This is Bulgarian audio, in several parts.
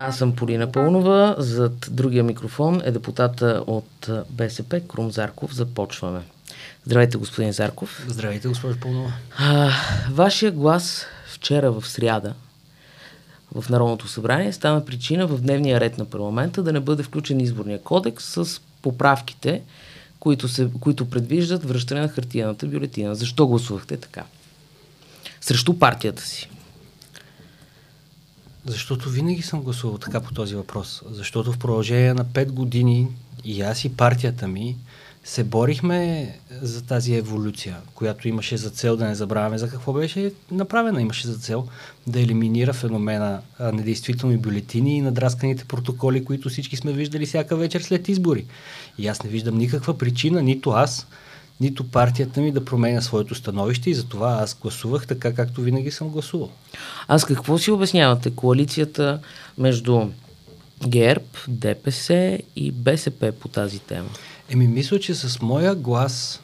Аз съм Полина Пълнова. Зад другия микрофон е депутата от БСП Крум Зарков. Започваме. Здравейте, господин Зарков. Здравейте, госпожо Пълнова. А, вашия глас вчера в сряда в Народното събрание стана причина в дневния ред на парламента да не бъде включен изборния кодекс с поправките, които, се, които предвиждат връщане на хартияната бюлетина. Защо гласувахте така? Срещу партията си. Защото винаги съм гласувал така по този въпрос. Защото в продължение на 5 години и аз и партията ми се борихме за тази еволюция, която имаше за цел, да не забравяме за какво беше направена, имаше за цел да елиминира феномена недействителни бюлетини и надрасканите протоколи, които всички сме виждали всяка вечер след избори. И аз не виждам никаква причина, нито аз, нито партията ми да променя своето становище и затова аз гласувах така, както винаги съм гласувал. Аз какво си обяснявате? Коалицията между ГЕРБ, ДПС и БСП по тази тема? Еми, мисля, че с моя глас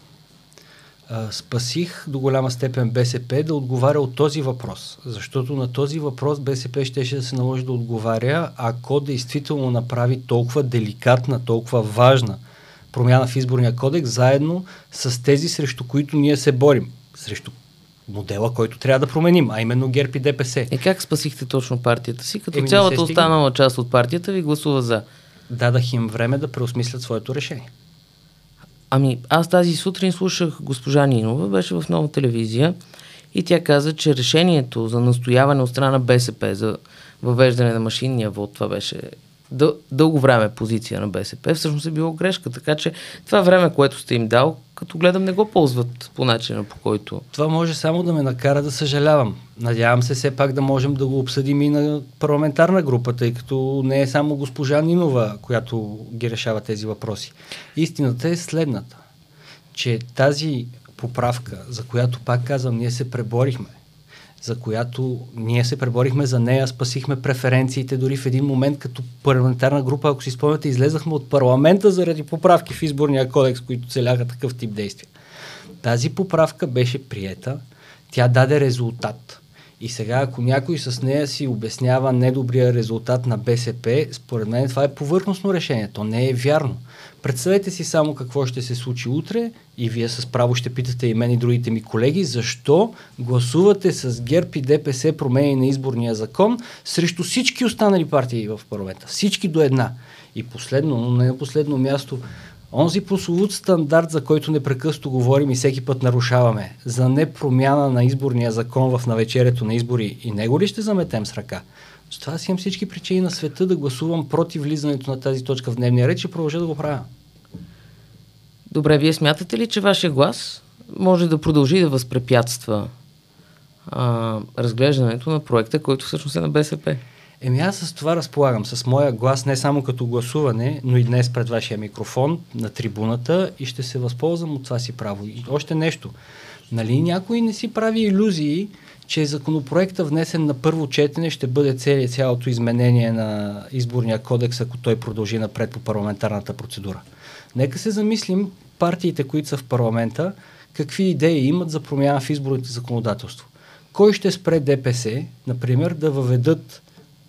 а, спасих до голяма степен БСП да отговаря от този въпрос. Защото на този въпрос БСП щеше да се наложи да отговаря, ако действително направи толкова деликатна, толкова важна промяна в изборния кодекс, заедно с тези, срещу които ние се борим. Срещу модела, който трябва да променим, а именно ГЕРБ и ДПС. Е как спасихте точно партията си, като Еми, цялата останала част от партията ви гласува за? Дадах им време да преосмислят своето решение. Ами, аз тази сутрин слушах госпожа Нинова, беше в нова телевизия и тя каза, че решението за настояване от страна на БСП за въвеждане на машинния вод, това беше дъл, дълго време позиция на БСП, всъщност е било грешка. Така че това време, което сте им дал, като гледам, не го ползват по начина по който. Това може само да ме накара да съжалявам. Надявам се все пак да можем да го обсъдим и на парламентарна група, тъй като не е само госпожа Нинова, която ги решава тези въпроси. Истината е следната, че тази поправка, за която пак казвам, ние се преборихме, за която ние се преборихме за нея, спасихме преференциите, дори в един момент като парламентарна група, ако си спомняте, излезахме от парламента заради поправки в изборния кодекс, които целяха такъв тип действия. Тази поправка беше приета, тя даде резултат. И сега, ако някой с нея си обяснява недобрия резултат на БСП, според мен това е повърхностно решение. То не е вярно. Представете си само какво ще се случи утре и вие с право ще питате и мен и другите ми колеги, защо гласувате с ГЕРБ и ДПС промени на изборния закон срещу всички останали партии в парламента. Всички до една. И последно, но не на последно място, онзи прословут стандарт, за който непрекъснато говорим и всеки път нарушаваме, за непромяна на изборния закон в навечерието на избори и него ли ще заметем с ръка? С това си имам всички причини на света да гласувам против влизането на тази точка в дневния ред и продължа да го правя. Добре, вие смятате ли, че вашия глас може да продължи да възпрепятства а, разглеждането на проекта, който всъщност е на БСП? Еми аз с това разполагам, с моя глас, не само като гласуване, но и днес пред вашия микрофон на трибуната и ще се възползвам от това си право. И още нещо. Нали някой не си прави иллюзии, че законопроекта внесен на първо четене ще бъде цели, цялото изменение на изборния кодекс, ако той продължи напред по парламентарната процедура. Нека се замислим партиите, които са в парламента, какви идеи имат за промяна в изборните законодателство. Кой ще спре ДПС, например, да въведат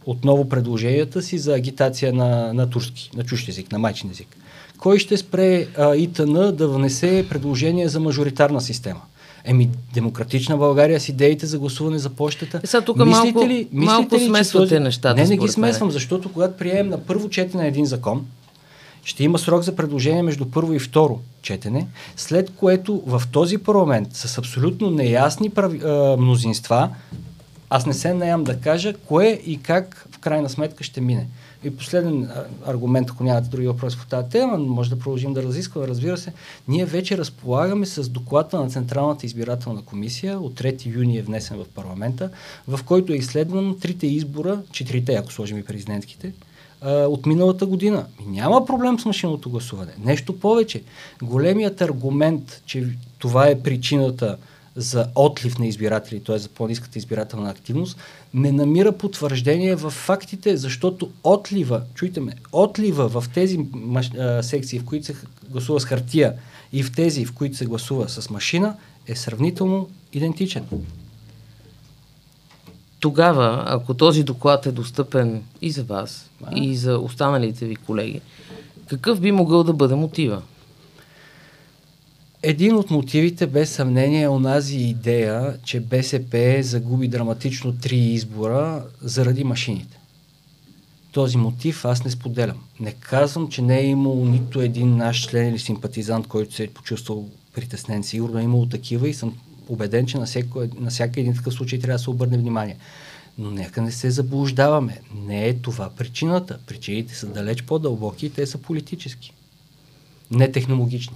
отново предложенията си за агитация на, на турски, на чущ език, на майчин език? Кой ще спре а, ИТН да внесе предложение за мажоритарна система? Еми, демократична България с идеите за гласуване за почтата. Е, сега тук мислите малко, ли, мислите малко ли, смесвате този... нещата. Не, не ги смесвам, защото когато приемем на първо четене един закон, ще има срок за предложение между първо и второ четене, след което в този парламент с абсолютно неясни прави, а, мнозинства, аз не се наям да кажа кое и как в крайна сметка ще мине. И последен аргумент, ако нямате други въпроси по тази тема, може да продължим да разискваме, разбира се. Ние вече разполагаме с доклада на Централната избирателна комисия, от 3 юни е внесен в парламента, в който е изследвано трите избора, четирите, ако сложим и президентските, от миналата година. И няма проблем с машинното гласуване. Нещо повече. Големият аргумент, че това е причината за отлив на избиратели, т.е. за по-низката избирателна активност, не намира потвърждение в фактите, защото отлива, чуйте ме, отлива в тези а, секции, в които се гласува с хартия и в тези, в които се гласува с машина, е сравнително идентичен. Тогава, ако този доклад е достъпен и за вас, А? и за останалите ви колеги, какъв би могъл да бъде мотива? Един от мотивите, без съмнение, е онази идея, че БСП загуби драматично три избора заради машините. Този мотив аз не споделям. Не казвам, че не е имало нито един наш член или симпатизант, който се е почувствал притеснен. Сигурно е имало такива и съм убеден, че на, всеко, на всяка един такъв случай трябва да се обърне внимание. Но нека не се заблуждаваме. Не е това причината. Причините са далеч по-дълбоки и те са политически. Не технологични.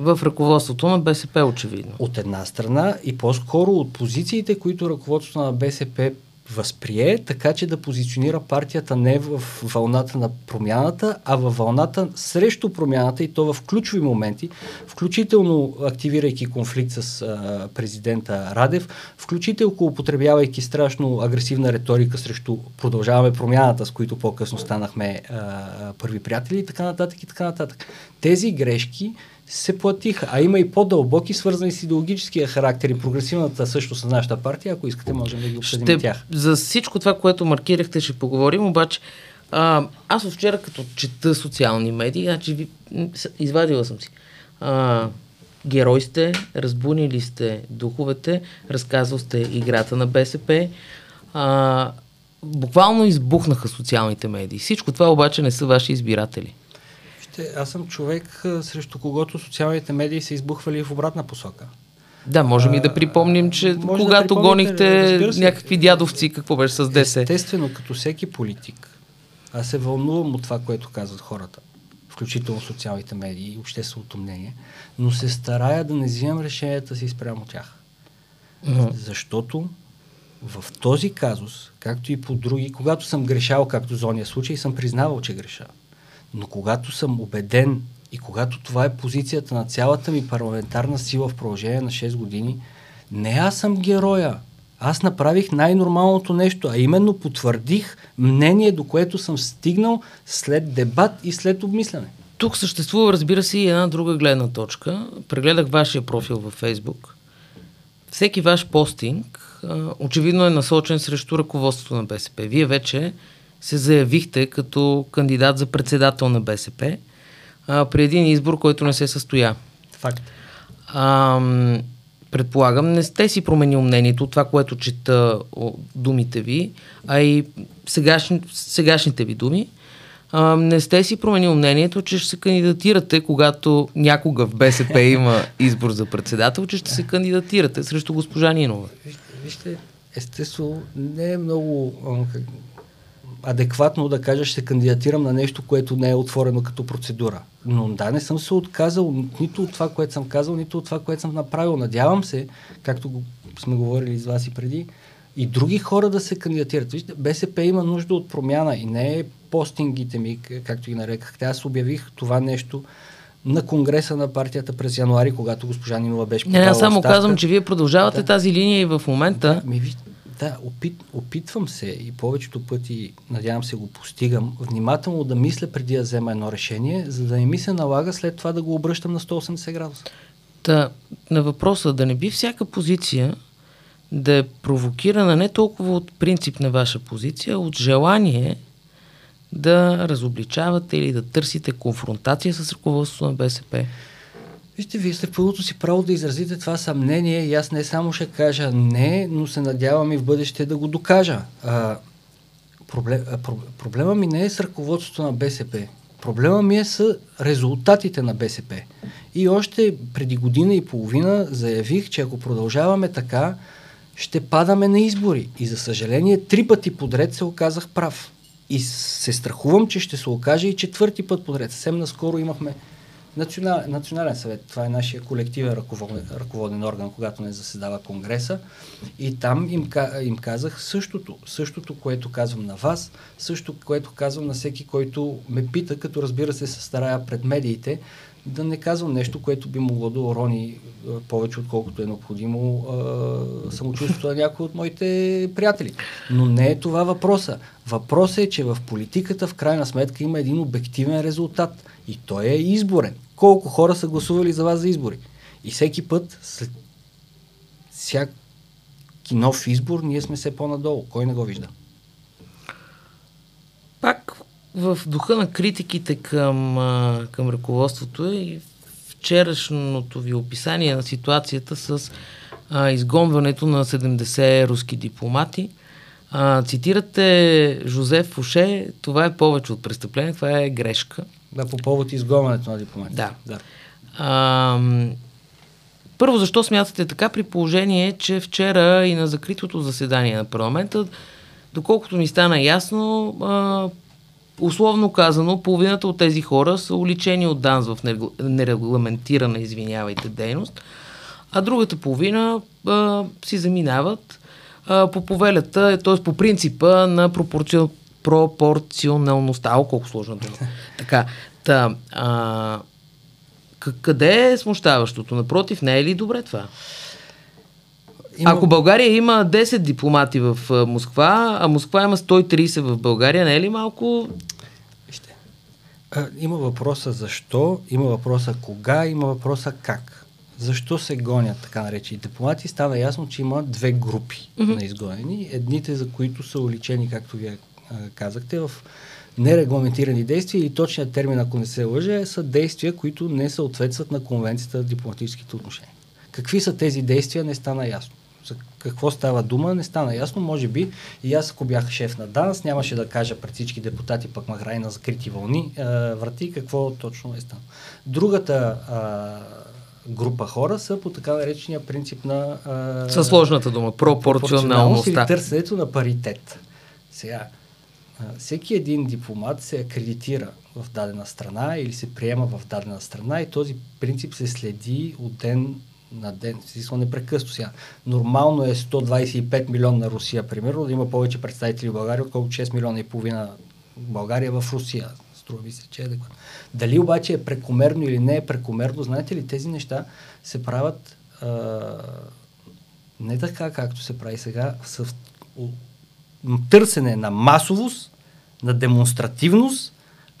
В ръководството на БСП, очевидно. От една страна и по-скоро от позициите, които ръководството на БСП възприе, така че да позиционира партията не в вълната на промяната, а във вълната срещу промяната и то в ключови моменти, включително активирайки конфликт с а, президента Радев, включително употребявайки страшно агресивна риторика срещу продължаваме промяната, с които по-късно станахме а, първи приятели и така нататък и така нататък. Тези грешки се платиха. А има и по-дълбоки, свързани с идеологическия характер и прогресивната също с нашата партия. Ако искате, можем да ги обсъдим ще, тях. За всичко това, което маркирахте, ще поговорим, обаче а, аз от вчера като чета социални медии, значи ви, извадила съм си. А, герой сте, разбунили сте духовете, разказвал сте играта на БСП. А, буквално избухнаха социалните медии. Всичко това обаче не са ваши избиратели. Вижте, аз съм човек, срещу когото социалните медии са избухвали в обратна посока. Да, можем и да припомним, че когато да гонихте се. някакви дядовци, какво беше с ДС? Естествено, като всеки политик, аз се вълнувам от това, което казват хората, включително социалните медии и общественото мнение, но се старая да не взимам решенията си спрямо тях. Мгм. Защото в този казус, както и по други, когато съм грешал, както зония случай, съм признавал, че греша. Но когато съм убеден и когато това е позицията на цялата ми парламентарна сила в продължение на 6 години, не аз съм героя. Аз направих най-нормалното нещо, а именно потвърдих мнение, до което съм стигнал след дебат и след обмислене. Тук съществува, разбира се, и една друга гледна точка. Прегледах вашия профил във Фейсбук. Всеки ваш постинг очевидно е насочен срещу ръководството на БСП. Вие вече се заявихте като кандидат за председател на БСП а, при един избор, който не се състоя. Факт. А, предполагам, не сте си променил мнението, това, което чета о, думите ви, а и сегашни, сегашните ви думи. А, не сте си променил мнението, че ще се кандидатирате, когато някога в БСП има избор за председател, че ще се кандидатирате срещу госпожа Нинова. Вижте, естествено, не е много адекватно да кажа, ще кандидатирам на нещо, което не е отворено като процедура. Но да, не съм се отказал нито от това, което съм казал, нито от това, което съм направил. Надявам се, както го, сме говорили с вас и преди, и други хора да се кандидатират. Вижте, БСП има нужда от промяна и не е постингите ми, както ги нарекахте. Аз обявих това нещо на конгреса на партията през януари, когато госпожа Нинова беше Не, аз само оставка. казвам, че вие продължавате Да. тази линия и в момента. Ми, виж, да, опит, опитвам се и повечето пъти, надявам се, го постигам, внимателно да мисля преди да взема едно решение, за да не ми се налага след това да го обръщам на 180 градуса. Та, на въпроса да не би всяка позиция да е провокирана не толкова от принцип на ваша позиция, а от желание да разобличавате или да търсите конфронтация с ръководството на БСП. Вижте, вие сте в пълното си право да изразите това съмнение и аз не само ще кажа не, но се надявам и в бъдеще да го докажа. А, проблем, а, про- проблема ми не е с ръководството на БСП. Проблема ми е с резултатите на БСП. И още преди година и половина заявих, че ако продължаваме така, ще падаме на избори. И за съжаление, три пъти подред се оказах прав. И се страхувам, че ще се окаже и четвърти път подред. Съвсем наскоро имахме национал, национален съвет. Това е нашия колективен ръководен, ръководен орган, когато не заседава Конгреса. И там им, им казах същото. Същото, което казвам на вас, същото, което казвам на всеки, който ме пита, като разбира се се старая пред медиите, да не казвам нещо, което би могло да урони а, повече, отколкото е необходимо а, самочувствието на някои от моите приятели. Но не е това въпроса. Въпросът е, че в политиката в крайна сметка има един обективен резултат. И той е изборен. Колко хора са гласували за вас за избори? И всеки път, след истински нов избор, ние сме все по-надолу. Кой не го вижда? Пак в духа на критиките към, към ръководството е и вчерашното ви описание на ситуацията с а, изгонването на 70 руски дипломати. А, цитирате Жозеф Фуше, това е повече от престъпление, това е грешка. Да, по повод изгонването на дипломати. Да. да. А, първо, защо смятате така при положение, че вчера и на закритото заседание на парламента, доколкото ми стана ясно, а, условно казано, половината от тези хора са уличени от ДАНС в нерегламентирана, извинявайте, дейност, а другата половина а, си заминават а, по повелята, т.е. по принципа на пропорци... пропорционалността. О, колко сложна дума. така, та, а, къде е смущаващото? Напротив, не е ли добре това? Има... Ако България има 10 дипломати в Москва, а Москва има 130 в България, не е ли малко... Вижте, има въпроса защо, има въпроса кога, има въпроса как. Защо се гонят така наречени дипломати? Става ясно, че има две групи mm-hmm. на изгонени. Едните, за които са уличени, както вие а, казахте, в нерегламентирани действия или точният термин, ако не се лъже, са действия, които не съответстват на конвенцията за дипломатическите отношения. Какви са тези действия, не стана ясно. За какво става дума, не стана ясно. Може би и аз, ако бях шеф на ДАНС, нямаше да кажа пред всички депутати, пък махрай на закрити вълни, а, врати, какво точно е станало. Другата група хора са по така наречения принцип на... А, Със сложната дума, пропорционалност. Или търсенето на паритет. Сега, всеки един дипломат се акредитира в дадена страна или се приема в дадена страна и този принцип се следи от ден на ден, смисъл непрекъснато сега. Нормално е 125 милиона на Русия, примерно, да има повече представители в България, отколкото 6 милиона и половина България в Русия. Струва ми се, че е Дали обаче е прекомерно или не е прекомерно, знаете ли, тези неща се правят а, не така, както се прави сега, с търсене на масовост, на демонстративност,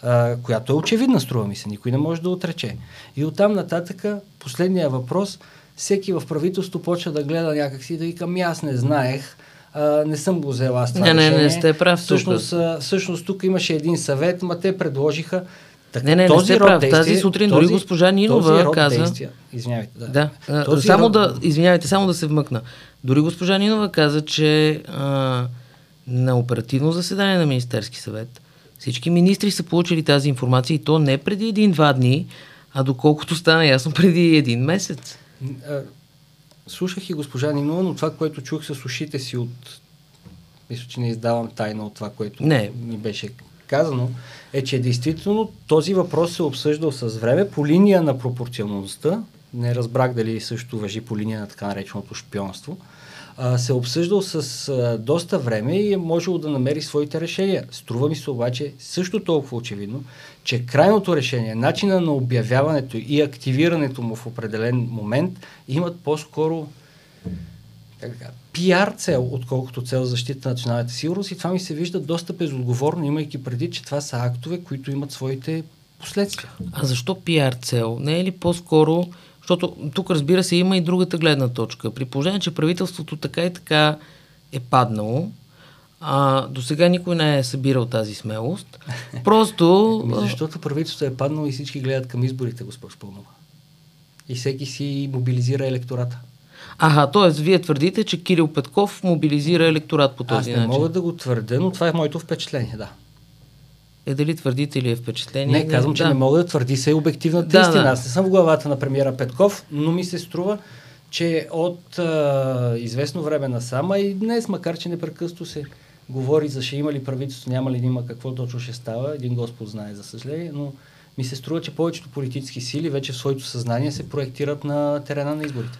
а, която е очевидна, струва ми се, никой не може да отрече. И оттам нататък последния въпрос, всеки в правителство почва да гледа някакси и да вика, ами аз не знаех, а, не съм го взел аз това Не, решение. не, не сте прав. Всъщност, всъщност тук имаше един съвет, ма те предложиха так, не, не, този не прав. Действие, Тази сутрин този, дори госпожа Нинова каза... Действия, извинявайте, да. да. Този само род... да, извинявайте, само да се вмъкна. Дори госпожа Нинова каза, че а, на оперативно заседание на Министерски съвет всички министри са получили тази информация и то не преди един-два дни, а доколкото стана ясно преди един месец. Слушах и госпожа Нинова, но това, което чух с ушите си от... Мисля, че не издавам тайна от това, което не. ми беше казано, е, че действително този въпрос се обсъждал с време по линия на пропорционалността. Не разбрах дали също въжи по линия на така нареченото шпионство а, се е обсъждал с а, доста време и е можело да намери своите решения. Струва ми се обаче също толкова очевидно, че крайното решение, начина на обявяването и активирането му в определен момент имат по-скоро как пиар цел, отколкото цел за защита на националната сигурност и това ми се вижда доста безотговорно, имайки преди, че това са актове, които имат своите последствия. А защо пиар цел? Не е ли по-скоро защото тук, разбира се, има и другата гледна точка. При положение, че правителството така и така е паднало, а, до сега никой не е събирал тази смелост. Просто... Ами защото правителството е паднало и всички гледат към изборите, госпожо Пълнова. И всеки си мобилизира електората. Ага, т.е. вие твърдите, че Кирил Петков мобилизира електорат по този начин. Аз не мога да го твърдя, но това е моето впечатление, да. Е, дали твърдите ли е впечатление? Не, казвам, че да. не мога да твърди се обективната да, истина. Да. Аз не съм в главата на премиера Петков, но ми се струва, че от а, известно време насама и днес, макар че непрекъсто се говори за ще има ли правителство, няма ли има, какво точно ще става, един Господ знае, за съжаление, но ми се струва, че повечето политически сили вече в своето съзнание се проектират на терена на изборите.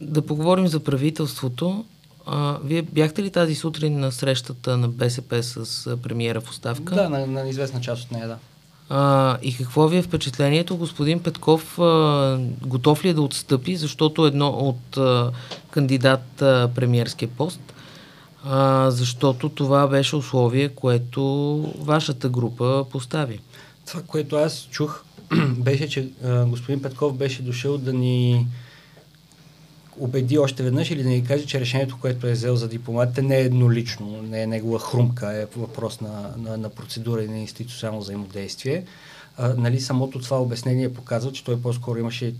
Да поговорим за правителството. А, вие бяхте ли тази сутрин на срещата на БСП с а, премиера в оставка? Да, на, на известна част от нея, да. А, и какво ви е впечатлението? Господин Петков а, готов ли е да отстъпи, защото едно от а, кандидат а, премиерския пост, а, защото това беше условие, което вашата група постави. Това, което аз чух, беше, че а, господин Петков беше дошъл да ни убеди още веднъж или да ни каже, че решението, което е взел за дипломатите, не е еднолично, не е негова хрумка, е въпрос на, на, на процедура и на институционално взаимодействие. А, нали, самото това обяснение показва, че той по-скоро имаше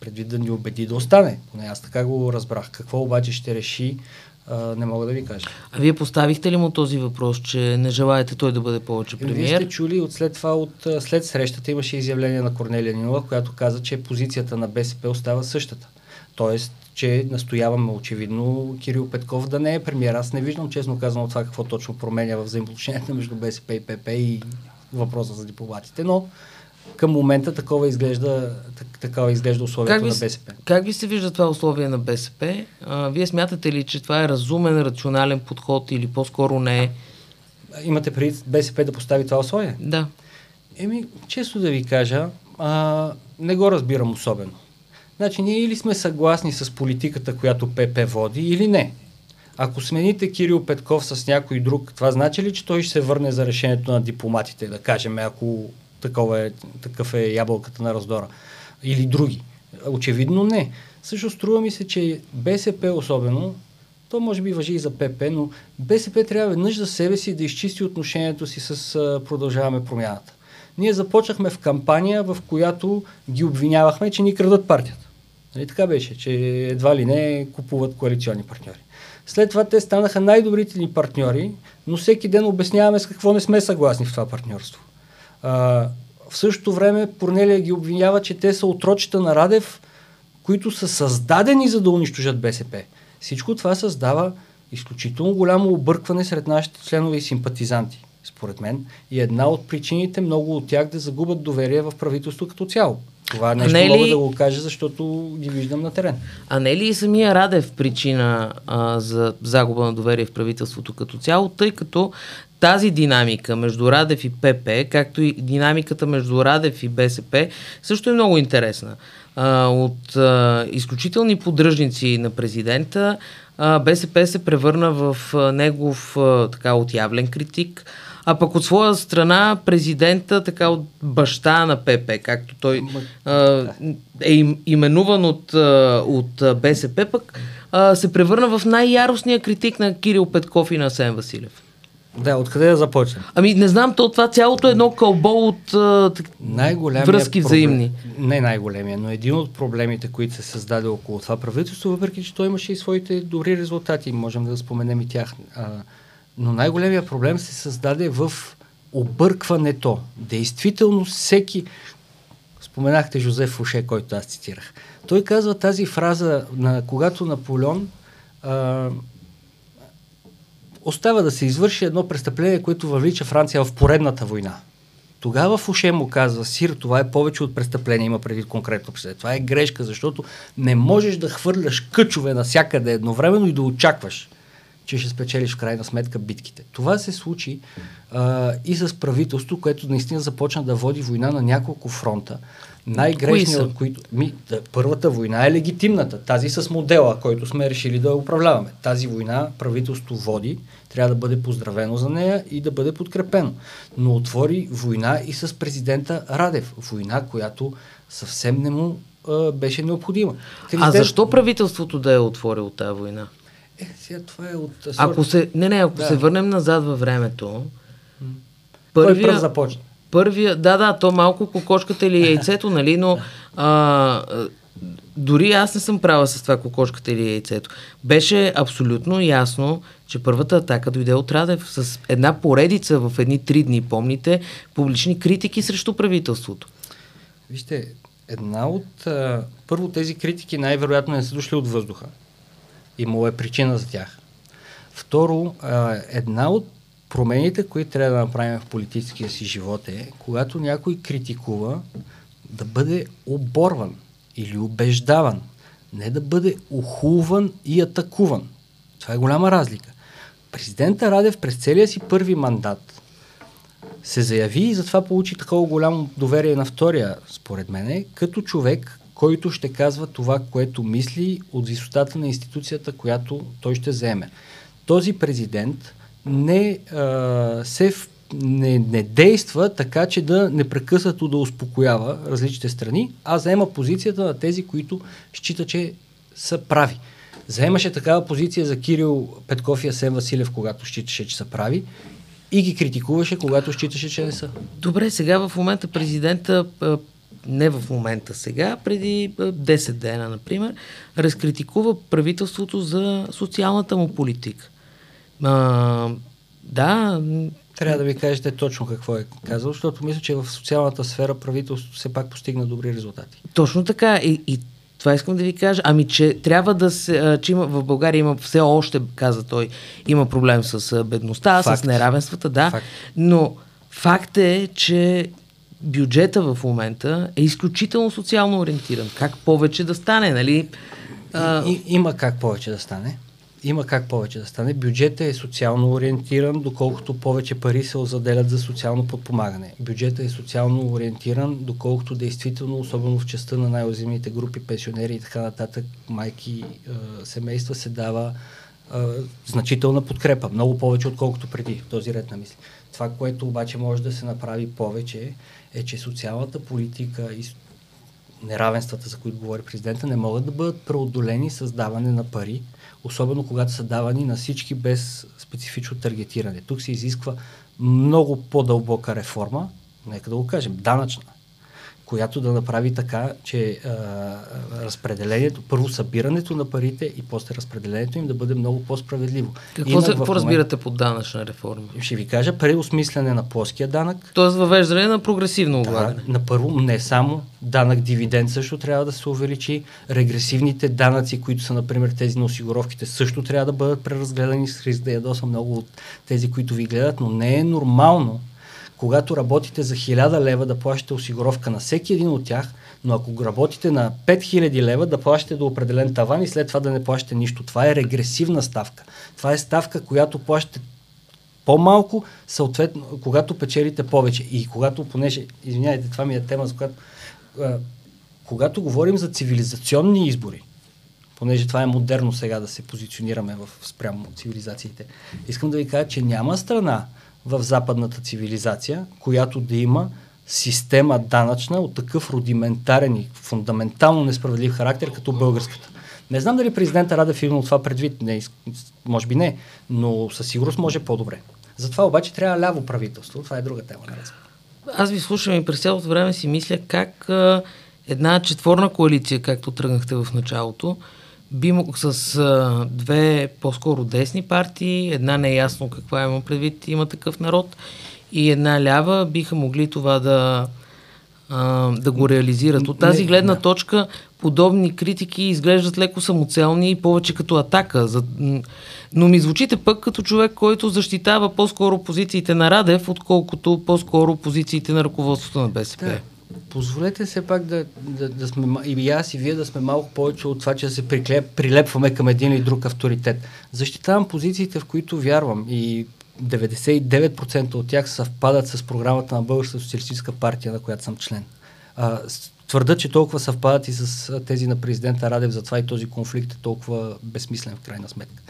предвид да ни убеди да остане. Поне аз така го разбрах. Какво обаче ще реши, а, не мога да ви кажа. А вие поставихте ли му този въпрос, че не желаете той да бъде повече премиер? Вие сте чули от след това, от, след срещата имаше изявление на Корнелия Нинова, която каза, че позицията на БСП остава същата. Тоест, че настояваме очевидно Кирил Петков да не е премиер. Аз не виждам, честно казано, това какво точно променя в взаимоотношенията между БСП и ПП и въпроса за дипломатите, но към момента такова изглежда, такава изглежда условието на БСП. Как ви се вижда това условие на БСП? А, вие смятате ли, че това е разумен, рационален подход или по-скоро не е? Имате преди БСП да постави това условие? Да. Еми, често да ви кажа, а, не го разбирам особено. Значи ние или сме съгласни с политиката, която ПП води, или не. Ако смените Кирил Петков с някой друг, това значи ли, че той ще се върне за решението на дипломатите, да кажем, ако такова е, такъв е ябълката на раздора? Или други? Очевидно не. Също струва ми се, че БСП особено, то може би въжи и за ПП, но БСП трябва веднъж за себе си да изчисти отношението си с продължаваме промяната. Ние започнахме в кампания, в която ги обвинявахме, че ни крадат партията. Нали така беше, че едва ли не купуват коалиционни партньори. След това те станаха най-добрите ни партньори, но всеки ден обясняваме с какво не сме съгласни в това партньорство. А, в същото време Порнелия ги обвинява, че те са отрочета на Радев, които са създадени за да унищожат БСП. Всичко това създава изключително голямо объркване сред нашите членове и симпатизанти, според мен. И една от причините много от тях да загубят доверие в правителство като цяло. Това нещо не ли... мога да го кажа, защото ги виждам на терен. А не е ли и самия Радев причина а, за загуба на доверие в правителството като цяло, тъй като тази динамика между Радев и ПП, както и динамиката между Радев и БСП, също е много интересна. А, от а, изключителни поддръжници на президента, а, БСП се превърна в а, негов а, така отявлен критик, а пък от своя страна президента, така от баща на ПП, както той а, е им, именуван от, от БСП, пък а, се превърна в най-яростния критик на Кирил Петков и на Сен Василев. Да, откъде да започнем? Ами не знам, то това цялото е едно кълбо от а, връзки взаимни. Проблем, не най-големия, но един от проблемите, които се създаде около това правителство, въпреки че той имаше и своите добри резултати, можем да споменем и тях. А, но най-големия проблем се създаде в объркването. Действително всеки... Споменахте Жозеф Фуше, който аз цитирах. Той казва тази фраза, на, когато Наполеон а, остава да се извърши едно престъпление, което въвлича Франция в поредната война. Тогава Фуше му казва, Сир, това е повече от престъпление, има преди конкретно престъпление. Това е грешка, защото не можеш да хвърляш къчове навсякъде едновременно и да очакваш че ще спечелиш в крайна сметка битките. Това се случи а, и с правителство, което наистина започна да води война на няколко фронта. Най-грешният от които... Ми, да, първата война е легитимната. Тази с модела, който сме решили да управляваме. Тази война правителство води, трябва да бъде поздравено за нея и да бъде подкрепено. Но отвори война и с президента Радев. Война, която съвсем не му а, беше необходима. Президент... А защо правителството да е отворило тази война? Е, сега това е от... Ако се, не, не, ако да. се върнем назад във времето, първия, Кой започна? Първия, да, да, то малко кокошката или яйцето, нали, но а, дори аз не съм права с това кокошката или яйцето. Беше абсолютно ясно, че първата атака дойде от Радев с една поредица в едни три дни, помните, публични критики срещу правителството. Вижте, една от... А, първо тези критики най-вероятно не са дошли от въздуха. Имало е причина за тях. Второ, една от промените, които трябва да направим в политическия си живот е, когато някой критикува, да бъде оборван или убеждаван, не да бъде ухулван и атакуван. Това е голяма разлика. Президента Радев през целия си първи мандат се заяви и затова получи такова голямо доверие на втория, според мен, като човек, който ще казва това, което мисли от висотата на институцията, която той ще вземе. Този президент не, а, се, не, не действа така, че да непрекъснато да успокоява различните страни, а заема позицията на тези, които счита, че са прави. Заемаше такава позиция за Кирил Петков и Асен Василев, когато считаше, че са прави и ги критикуваше, когато считаше, че не са. Добре, сега в момента президента не в момента сега, преди 10 дена, например, разкритикува правителството за социалната му политика. А, да. Трябва да ви кажете точно какво е казал, защото мисля, че в социалната сфера правителството все пак постигна добри резултати. Точно така. И, и това искам да ви кажа. Ами, че трябва да се. че има, в България има все още, каза той, има проблем с бедността, факт. с неравенствата, да. Факт. Но факт е, че бюджета в момента е изключително социално ориентиран. Как повече да стане, нали? А... И, има как повече да стане. Има как повече да стане. Бюджетът е социално ориентиран, доколкото повече пари се заделят за социално подпомагане. Бюджетът е социално ориентиран, доколкото действително, особено в частта на най-озимите групи, пенсионери и така нататък, майки, е, семейства, се дава е, значителна подкрепа. Много повече, отколкото преди в този ред на мисли. Това, което обаче може да се направи повече, е, че социалната политика и неравенствата, за които говори президента, не могат да бъдат преодолени с даване на пари, особено когато са давани на всички без специфично таргетиране. Тук се изисква много по-дълбока реформа, нека да го кажем, данъчна която да направи така, че а, разпределението, първо събирането на парите и после разпределението им да бъде много по-справедливо. Какво, се, какво разбирате под данъчна реформа? Ще ви кажа, преосмислене на плоския данък. Тоест въвеждане на прогресивно облагане. Да, на първо, не само данък дивиденд също трябва да се увеличи. Регресивните данъци, които са, например, тези на осигуровките, също трябва да бъдат преразгледани с риск да ядоса много от тези, които ви гледат, но не е нормално когато работите за 1000 лева да плащате осигуровка на всеки един от тях, но ако работите на 5000 лева да плащате до определен таван и след това да не плащате нищо. Това е регресивна ставка. Това е ставка, която плащате по-малко, съответно, когато печелите повече. И когато, понеже, извиняйте, това ми е тема, за която, когато говорим за цивилизационни избори, понеже това е модерно сега да се позиционираме в спрямо цивилизациите, искам да ви кажа, че няма страна, в западната цивилизация, която да има система данъчна от такъв рудиментарен и фундаментално несправедлив характер, като българската. Не знам дали президента Радев е имал това предвид, не, може би не, но със сигурност може по-добре. Затова обаче трябва ляво правителство. Това е друга тема. Аз ви слушам и през цялото време си мисля как една четворна коалиция, както тръгнахте в началото, би мог с а, две по-скоро десни партии, една неясно каква има предвид има такъв народ и една лява биха могли това да, а, да го реализират. От тази гледна точка подобни критики изглеждат леко самоцелни и повече като атака. За... Но ми звучите пък като човек, който защитава по-скоро позициите на Радев, отколкото по-скоро позициите на ръководството на БСП. Да. Позволете се пак да, да, да сме, и аз и вие да сме малко повече от това, че да се приклеп, прилепваме към един или друг авторитет. Защитавам позициите, в които вярвам и 99% от тях съвпадат с програмата на Българската социалистическа партия, на която съм член. А, твърда, че толкова съвпадат и с тези на президента Радев, затова и този конфликт е толкова безсмислен в крайна сметка.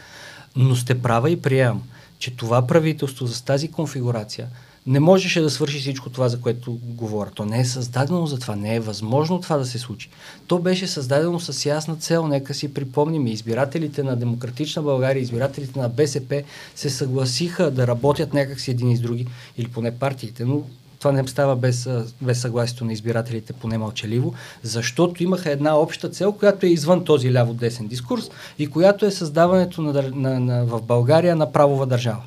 Но сте права и приемам, че това правителство с тази конфигурация не можеше да свърши всичко това, за което говоря. То не е създадено за това, не е възможно това да се случи. То беше създадено с ясна цел. Нека си припомним, избирателите на Демократична България, избирателите на БСП се съгласиха да работят някакси един и с други, или поне партиите, но това не става без, без съгласието на избирателите, поне мълчаливо, защото имаха една обща цел, която е извън този ляво-десен дискурс и която е създаването на, на, на, в България на правова държава.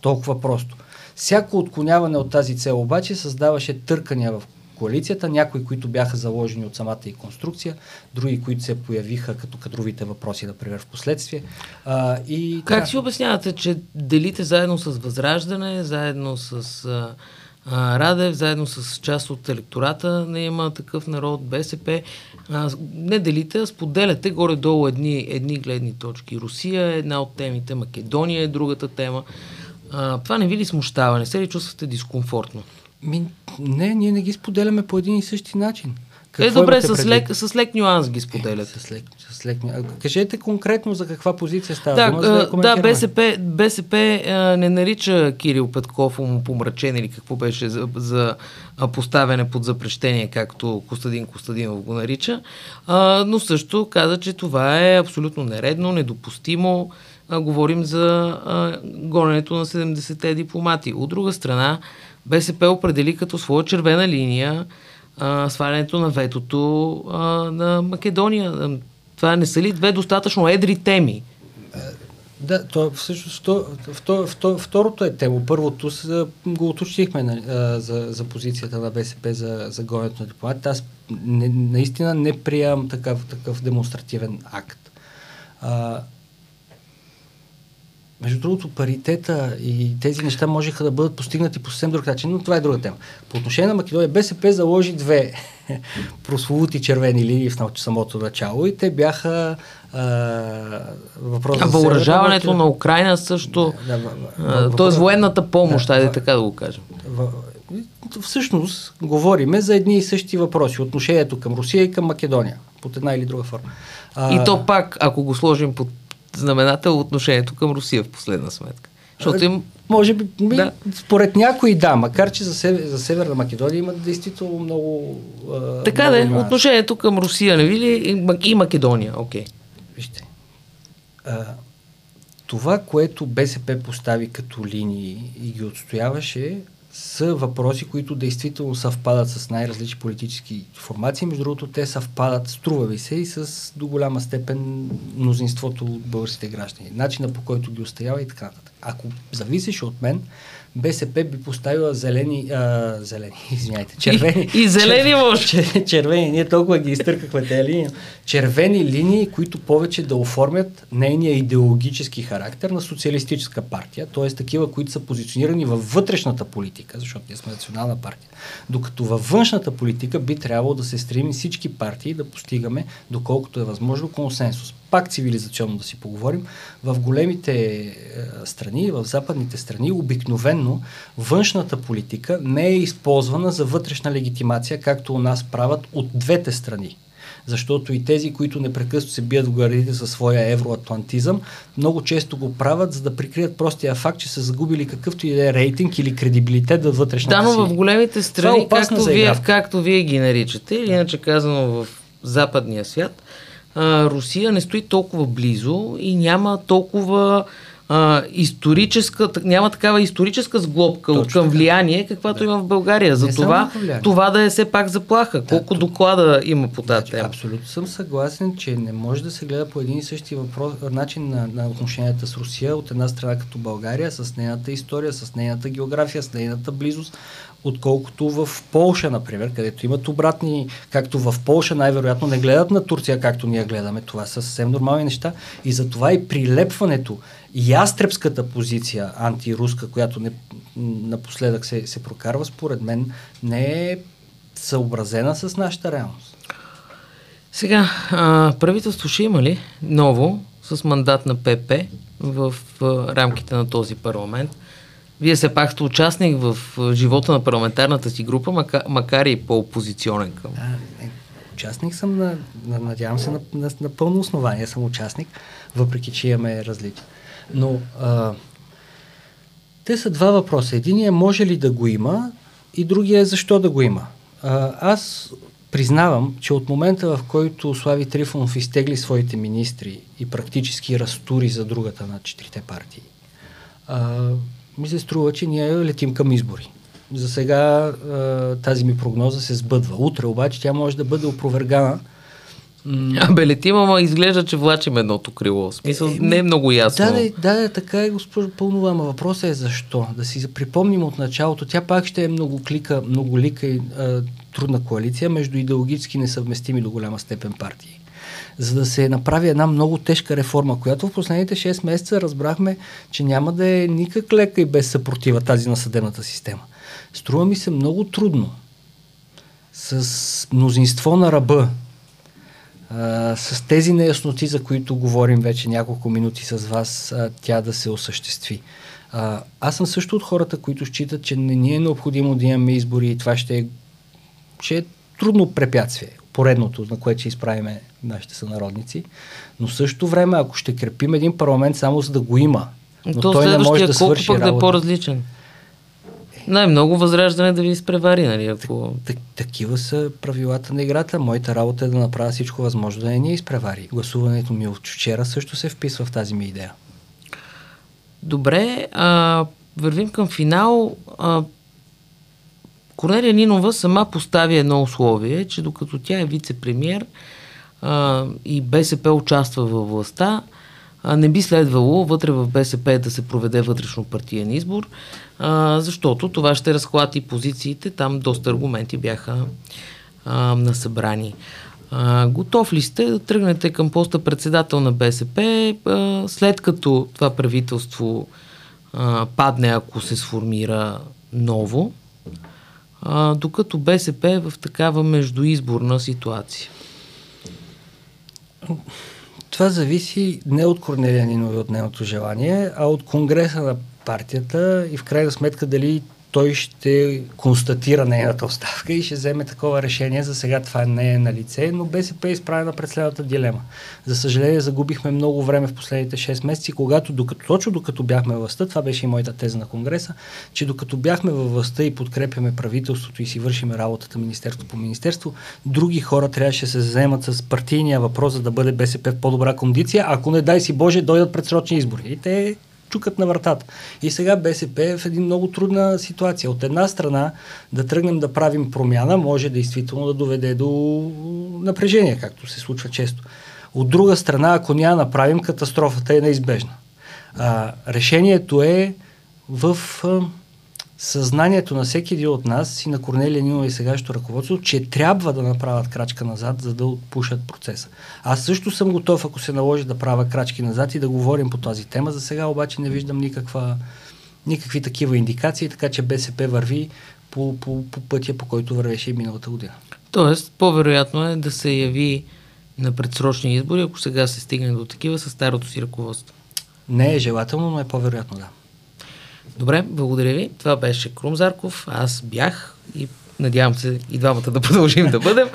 Толкова просто. Всяко отклоняване от тази цел обаче създаваше търкания в коалицията, някои, които бяха заложени от самата и конструкция, други, които се появиха като кадровите въпроси, например, в последствие. А, и, как така... си обяснявате, че делите заедно с Възраждане, заедно с а, Радев, заедно с част от електората не има такъв народ, БСП, а, не делите, а споделяте горе-долу едни, едни гледни точки. Русия е една от темите, Македония е другата тема. А, това не ви ли смущава? Не се ли чувствате дискомфортно? Ми, не, ние не ги споделяме по един и същи начин. Е, добре, с лек, с лек нюанс ги споделят. С лек, с лек нюанс. Кажете конкретно за каква позиция става да, дума, за да, да БСП, БСП а, не нарича Кирил Петков помрачен или какво беше за, за поставяне под запрещение, както Костадин Костадинов го нарича, а, но също каза, че това е абсолютно нередно, недопустимо. А, говорим за а, гоненето на 70-те дипломати. От друга страна, БСП определи като своя червена линия а, свалянето на ветото а, на Македония. Това не са ли две достатъчно едри теми? Да, то всъщност то, вто, вто, второто е тема. Първото с, го уточнихме на, а, за, за позицията на БСП за, за гонето на дипломатите. Аз не, наистина не приемам такъв, такъв демонстративен акт. А, между другото, паритета и тези неща можеха да бъдат постигнати по съвсем друг начин, но това е друга тема. По отношение на Македония, БСП заложи две прословути червени линии в самото начало и те бяха въпрос. А въоръжаването на Украина също, да, да, т.е. военната помощ, да, айде така да го кажем. Всъщност, говориме за едни и същи въпроси. Отношението към Русия и към Македония, под една или друга форма. А, и то пак, ако го сложим под знаменател отношението към Русия в последна сметка. Защото им... Може би, да. според някои да, макар че за, север, за Северна Македония има действително много. А, така да, е, отношението към Русия, не ви ли? И Македония, окей. Okay. Вижте. А, това, което БСП постави като линии и ги отстояваше, са въпроси, които действително съвпадат с най-различни политически формации. Между другото, те съвпадат, струва ви се, и с до голяма степен мнозинството от българските граждани. Начина по който ги устоява и така нататък. Ако зависеше от мен, БСП би поставила зелени, а, зелени, извиняйте, червени. И, и зелени може. Чер, червени, ние толкова ги изтъркахме тези линии. Червени линии, които повече да оформят нейния идеологически характер на социалистическа партия, т.е. такива, които са позиционирани във вътрешната политика, защото ние сме национална партия. Докато във външната политика би трябвало да се стремим всички партии да постигаме, доколкото е възможно, консенсус пак цивилизационно да си поговорим, в големите е, страни, в западните страни, обикновенно външната политика не е използвана за вътрешна легитимация, както у нас правят от двете страни. Защото и тези, които непрекъснато се бият в гърдите със своя евроатлантизъм, много често го правят, за да прикрият простия факт, че са загубили какъвто и да е рейтинг или кредибилитет във вътрешната Да, но в големите страни, е както вие, както вие ги наричате, или иначе казано в западния свят, а, Русия не стои толкова близо и няма толкова а, историческа, няма такава историческа сглобка Точно към влияние, каквато да. има в България. За това, това да е все пак заплаха. Да, Колко тук... доклада има по тази значи, тема? Абсолютно съм съгласен, че не може да се гледа по един и същи въпрос, начин на, на отношенията с Русия от една страна като България, с нейната история, с нейната география, с нейната близост, отколкото в Полша, например, където имат обратни, както в Полша най-вероятно не гледат на Турция, както ние гледаме. Това са съвсем нормални неща. И затова и прилепването, ястребската позиция антируска, която не, напоследък се, се прокарва, според мен не е съобразена с нашата реалност. Сега, а, правителство ще има ли ново с мандат на ПП в а, рамките на този парламент? Вие все пак сте участник в живота на парламентарната си група, макар, макар и по-опозиционен към. А, е, участник съм, на, на, надявам се, на, на, на пълно основание съм участник, въпреки че имаме различия. Но а, те са два въпроса. Единият е може ли да го има и другия е защо да го има. А, аз признавам, че от момента в който Слави Трифонов изтегли своите министри и практически разтури за другата на четирите партии, а, ми се струва, че ние летим към избори. За сега тази ми прогноза се сбъдва. Утре обаче тя може да бъде опровергана. Абе, летим, ама изглежда, че влачим едното крило. В смисъл, е, не е много ясно. Да, да, да, така е, госпожо Пълнова, ама въпросът е защо. Да си припомним от началото, тя пак ще е много клика, много лика и а, трудна коалиция между идеологически несъвместими до голяма степен партии за да се направи една много тежка реформа, която в последните 6 месеца разбрахме, че няма да е никак лека и без съпротива тази на съдебната система. Струва ми се много трудно с мнозинство на ръба, с тези неясноти, за които говорим вече няколко минути с вас, тя да се осъществи. Аз съм също от хората, които считат, че не ни е необходимо да имаме избори и това ще е, ще е трудно препятствие поредното, на което ще изправиме нашите сънародници. Но в същото време, ако ще крепим един парламент само за да го има, но То той не може да свърши пък да е работа. по-различен? Най-много възраждане да ви изпревари, нали? Ако... Так, такива са правилата на играта. Моята работа е да направя всичко възможно да не ни изпревари. Гласуването ми от вчера също се вписва в тази ми идея. Добре, а, вървим към финал. А, Корнелия Нинова сама постави едно условие, че докато тя е вице-премьер а, и БСП участва във властта, а, не би следвало вътре в БСП да се проведе вътрешно партиен избор, а, защото това ще разхлати позициите. Там доста аргументи бяха а, насъбрани. А, готов ли сте да тръгнете към поста председател на БСП, а, след като това правителство а, падне, ако се сформира ново, а, докато БСП е в такава междуизборна ситуация? Това зависи не от Корнелия Нинова и от нейното желание, а от Конгреса на партията и в крайна сметка дали той ще констатира нейната оставка и ще вземе такова решение. За сега това не е на лице, но БСП е изправена пред следната дилема. За съжаление, загубихме много време в последните 6 месеци, когато, докато, точно докато бяхме във властта, това беше и моята теза на Конгреса, че докато бяхме във властта и подкрепяме правителството и си вършиме работата министерство по министерство, други хора трябваше да се заемат с партийния въпрос, за да бъде БСП в по-добра кондиция, ако не дай си Боже, дойдат предсрочни избори. И те чукат на вратата. И сега БСП е в един много трудна ситуация. От една страна да тръгнем да правим промяна може действително да доведе до напрежение, както се случва често. От друга страна, ако няма направим, катастрофата е неизбежна. А, решението е в а, съзнанието на всеки един от нас и на Корнелия Нинова и сегашното ръководство, че трябва да направят крачка назад, за да отпушат процеса. Аз също съм готов, ако се наложи да правя крачки назад и да говорим по тази тема. За сега обаче не виждам никаква, никакви такива индикации, така че БСП върви по, по, по пътя, по който вървеше и миналата година. Тоест, по-вероятно е да се яви на предсрочни избори, ако сега се стигне до такива с старото си ръководство. Не е желателно, но е по-вероятно да. Добре, благодаря ви. Това беше Крум Зарков. Аз бях и надявам се и двамата да продължим да бъдем.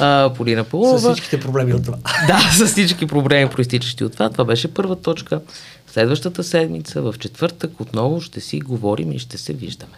А, Полина Павлова. С всичките проблеми от това. Да, с всички проблеми, проистичащи от това. Това беше първа точка. Следващата седмица, в четвъртък, отново ще си говорим и ще се виждаме.